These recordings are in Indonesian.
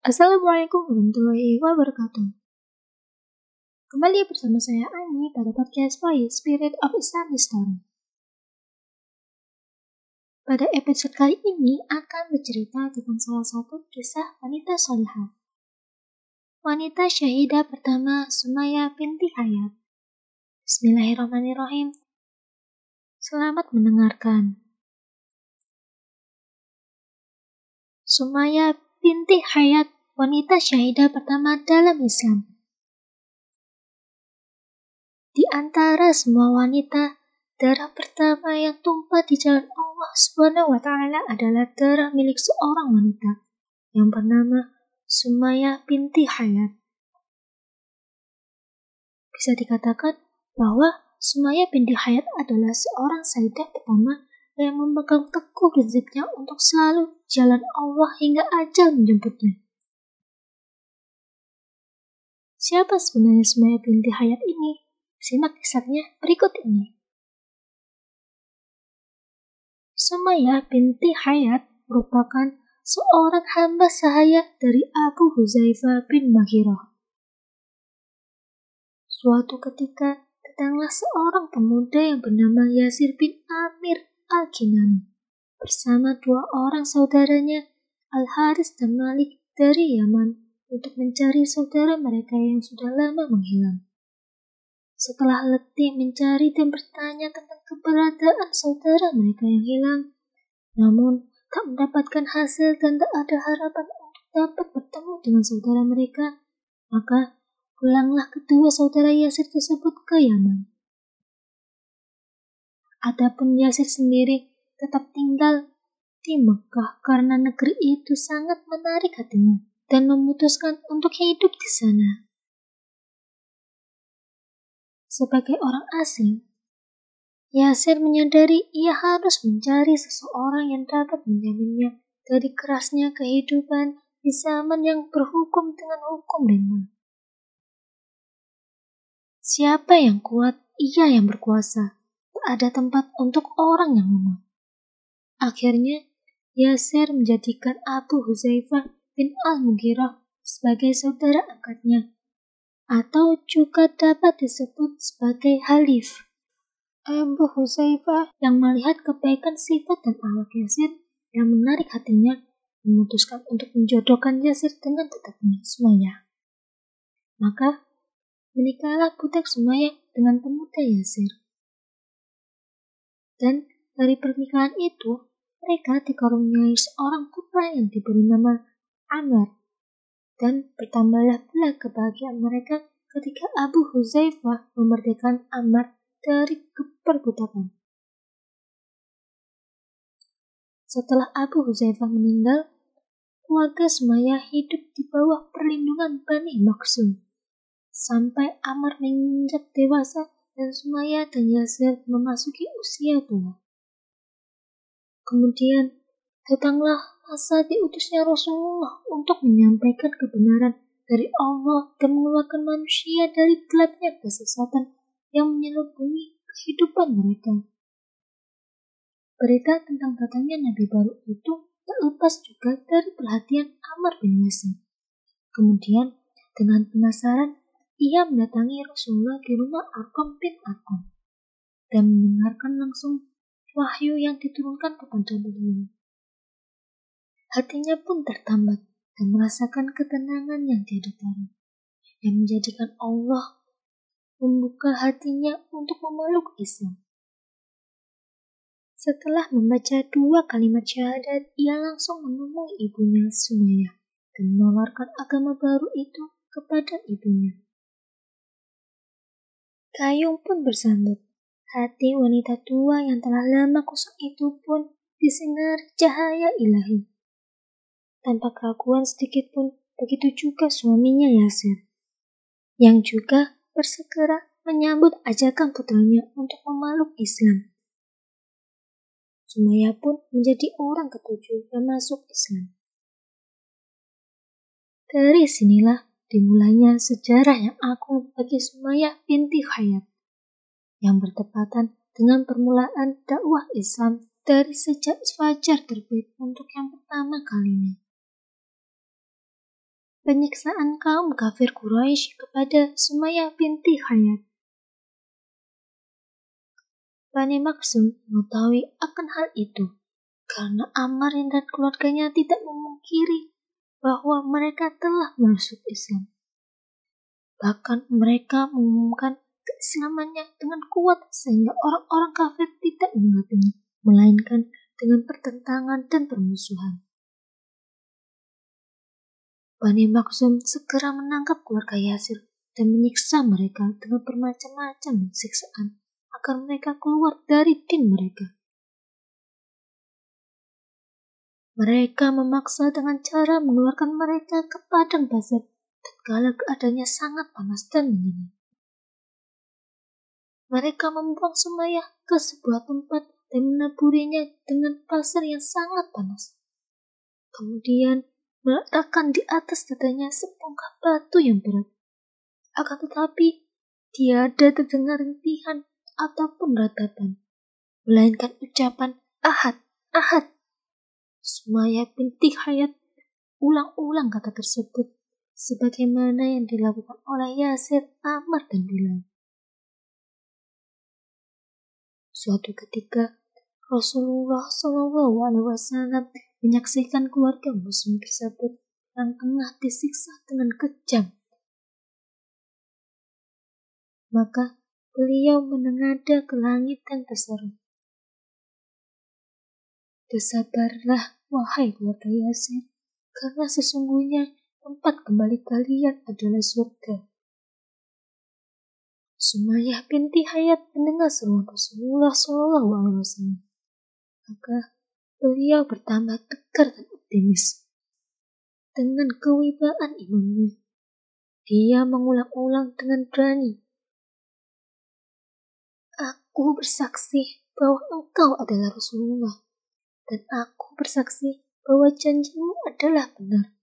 Assalamualaikum warahmatullahi wabarakatuh. Kembali bersama saya Ani pada podcast Voice Spirit of Islamic Story. Pada episode kali ini akan bercerita tentang salah satu kisah wanita solehah. Wanita syahidah pertama Sumaya binti Hayat. Bismillahirrahmanirrahim. Selamat mendengarkan. Sumaya binti Hayat, wanita syahidah pertama dalam Islam. Di antara semua wanita, darah pertama yang tumpah di jalan Allah Subhanahu wa taala adalah darah milik seorang wanita yang bernama Sumaya binti Hayat. Bisa dikatakan bahwa Sumaya binti Hayat adalah seorang sayyidah pertama yang memegang teguh prinsipnya untuk selalu jalan Allah hingga ajal menjemputnya. Siapa sebenarnya Sumaya binti Hayat ini? Simak kisahnya berikut ini. Sumaya binti Hayat merupakan seorang hamba sahaya dari Abu Huzaifah bin Mahirah. Suatu ketika, datanglah seorang pemuda yang bernama Yasir bin Amir Al-Kinani bersama dua orang saudaranya Al-Haris dan Malik dari Yaman untuk mencari saudara mereka yang sudah lama menghilang. Setelah letih mencari dan bertanya tentang keberadaan saudara mereka yang hilang, namun tak mendapatkan hasil dan tak ada harapan untuk dapat bertemu dengan saudara mereka, maka pulanglah kedua saudara Yasir tersebut ke Yaman. Adapun Yasir sendiri tetap tinggal di Mekah karena negeri itu sangat menarik hatinya dan memutuskan untuk hidup di sana. Sebagai orang asing, Yasir menyadari ia harus mencari seseorang yang dapat menjaminnya dari kerasnya kehidupan di zaman yang berhukum dengan hukum rimba. Siapa yang kuat, ia yang berkuasa ada tempat untuk orang yang lemah. Akhirnya, Yasir menjadikan Abu Huzaifah bin Al-Mughirah sebagai saudara angkatnya, atau juga dapat disebut sebagai halif. Abu Huzaifah yang melihat kebaikan sifat dan awak Yasir yang menarik hatinya, memutuskan untuk menjodohkan Yasir dengan tetapnya Sumaya. Maka, menikahlah budak Sumaya dengan pemuda Yasir. Dan dari pernikahan itu, mereka dikaruniai seorang putra yang diberi nama Amr. Dan bertambahlah pula kebahagiaan mereka ketika Abu Huzaifah memerdekakan Amr dari keperbudakan. Setelah Abu Huzaifah meninggal, keluarga Sumaya hidup di bawah perlindungan Bani Maksum. Sampai Amr menginjak dewasa dan Sumaya dan Yasir memasuki usia tua. Kemudian datanglah masa diutusnya Rasulullah untuk menyampaikan kebenaran dari Allah dan mengeluarkan manusia dari gelapnya kesesatan yang menyelubungi kehidupan mereka. Berita tentang datangnya Nabi baru itu tak lepas juga dari perhatian Amr bin Yasir. Kemudian, dengan penasaran, ia mendatangi Rasulullah di rumah Arkom bin Arkom dan mendengarkan langsung wahyu yang diturunkan kepada beliau. Hatinya pun tertambat dan merasakan ketenangan yang tiada tara, yang menjadikan Allah membuka hatinya untuk memeluk Islam. Setelah membaca dua kalimat syahadat, ia langsung menemui ibunya Sumaya dan menawarkan agama baru itu kepada ibunya. Kayung pun bersambut. Hati wanita tua yang telah lama kosong itu pun disinari cahaya ilahi. Tanpa keraguan sedikit pun, begitu juga suaminya Yasir. Yang juga bersegera menyambut ajakan putranya untuk memeluk Islam. Sumaya pun menjadi orang ketujuh yang masuk Islam. Dari sinilah dimulainya sejarah yang agung bagi Sumaya binti Hayat yang bertepatan dengan permulaan dakwah Islam dari sejak fajar terbit untuk yang pertama kalinya. penyiksaan kaum kafir Quraisy kepada Sumayyah binti Hayat. Bani Maksum mengetahui akan hal itu karena Amarin dan keluarganya tidak memungkiri bahwa mereka telah masuk Islam. Bahkan mereka mengumumkan keislamannya dengan kuat sehingga orang-orang kafir tidak mengertinya, melainkan dengan pertentangan dan permusuhan. Bani Maksum segera menangkap keluarga Yasir dan menyiksa mereka dengan bermacam-macam siksaan agar mereka keluar dari din mereka. Mereka memaksa dengan cara mengeluarkan mereka ke padang pasir tatkala keadaannya sangat panas dan dingin. Mereka membuang Sumayyah ke sebuah tempat dan menaburinya dengan pasir yang sangat panas. Kemudian meletakkan di atas dadanya sebongkah batu yang berat. Akan tetapi, tiada terdengar rintihan ataupun ratapan, melainkan ucapan ahad, ahad. Sumaya binti Hayat ulang-ulang kata tersebut sebagaimana yang dilakukan oleh Yasir, Amar, dan Bilal. Suatu ketika, Rasulullah Wasallam menyaksikan keluarga muslim tersebut yang tengah disiksa dengan kejam. Maka Beliau menengadah ke langit dan berseru. Bersabarlah, wahai keluarga Yasir, karena sesungguhnya tempat kembali kalian adalah surga. Sumayyah binti Hayat mendengar seruan Rasulullah Shallallahu Alaihi Wasallam. Maka beliau bertambah tegar dan optimis. Dengan kewibaan imannya, dia mengulang-ulang dengan berani Aku bersaksi bahwa engkau adalah Rasulullah, dan aku bersaksi bahwa janjimu adalah benar.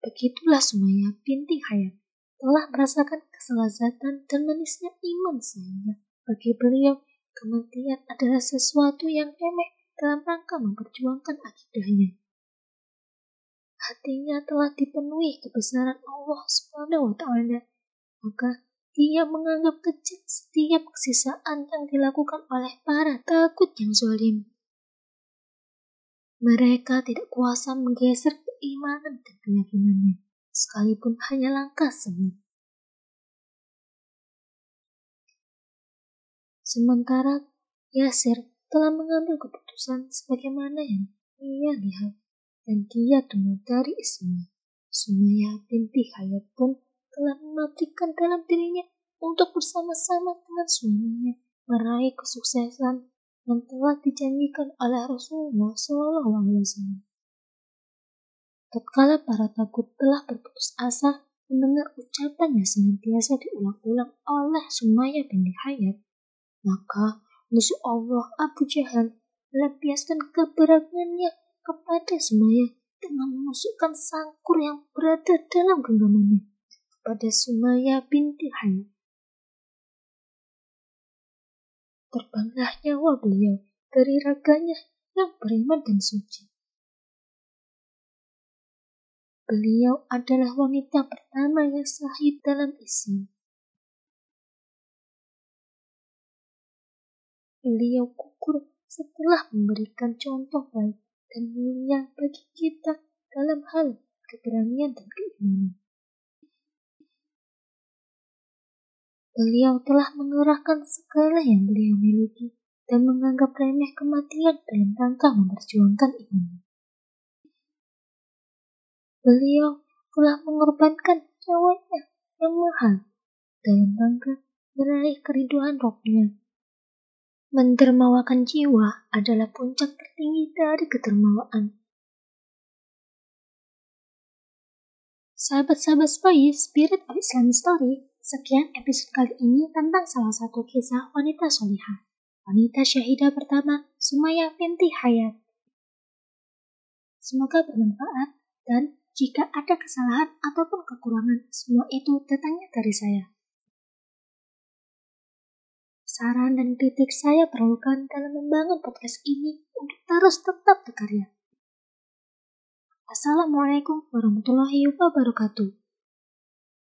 Begitulah Sumaya binti Hayat telah merasakan keselazatan dan manisnya iman sehingga bagi beliau kematian adalah sesuatu yang remeh dalam rangka memperjuangkan akidahnya. Hatinya telah dipenuhi kebesaran Allah taala, maka dia menganggap kecil setiap kesisaan yang dilakukan oleh para takut yang zalim. Mereka tidak kuasa menggeser keimanan dan keyakinannya, sekalipun hanya langkah semut. Sementara Yasir telah mengambil keputusan sebagaimana yang ia lihat dan dia dengar dari istrinya. Sumaya binti Hayat pun telah mematikan dalam dirinya untuk bersama-sama dengan suaminya meraih kesuksesan yang telah dijanjikan oleh Rasulullah SAW. Tatkala para takut telah berputus asa mendengar ucapan yang senantiasa diulang-ulang oleh Sumayyah bin Hayat, maka musuh Allah Abu Jahal melampiaskan keberaniannya kepada Sumayyah dengan memasukkan sangkur yang berada dalam genggamannya pada Sumaya binti Hayat. Terbanglah nyawa beliau dari raganya yang beriman dan suci. Beliau adalah wanita pertama yang sahih dalam Islam. Beliau kukur setelah memberikan contoh baik dan mulia bagi kita dalam hal keberanian dan keimanan. Beliau telah mengerahkan segala yang beliau miliki dan menganggap remeh kematian dalam rangka memperjuangkan iman. Beliau telah mengorbankan nyawanya yang mahal dalam rangka meraih keriduan rohnya. Mendermawakan jiwa adalah puncak tertinggi dari kedermawaan. Sahabat-sahabat Spice, Spirit of Islamic Story, Sekian episode kali ini tentang salah satu kisah wanita solihah. Wanita syahidah pertama, Sumaya binti Hayat. Semoga bermanfaat dan jika ada kesalahan ataupun kekurangan, semua itu datangnya dari saya. Saran dan kritik saya perlukan dalam membangun podcast ini untuk terus tetap berkarya. Assalamualaikum warahmatullahi wabarakatuh.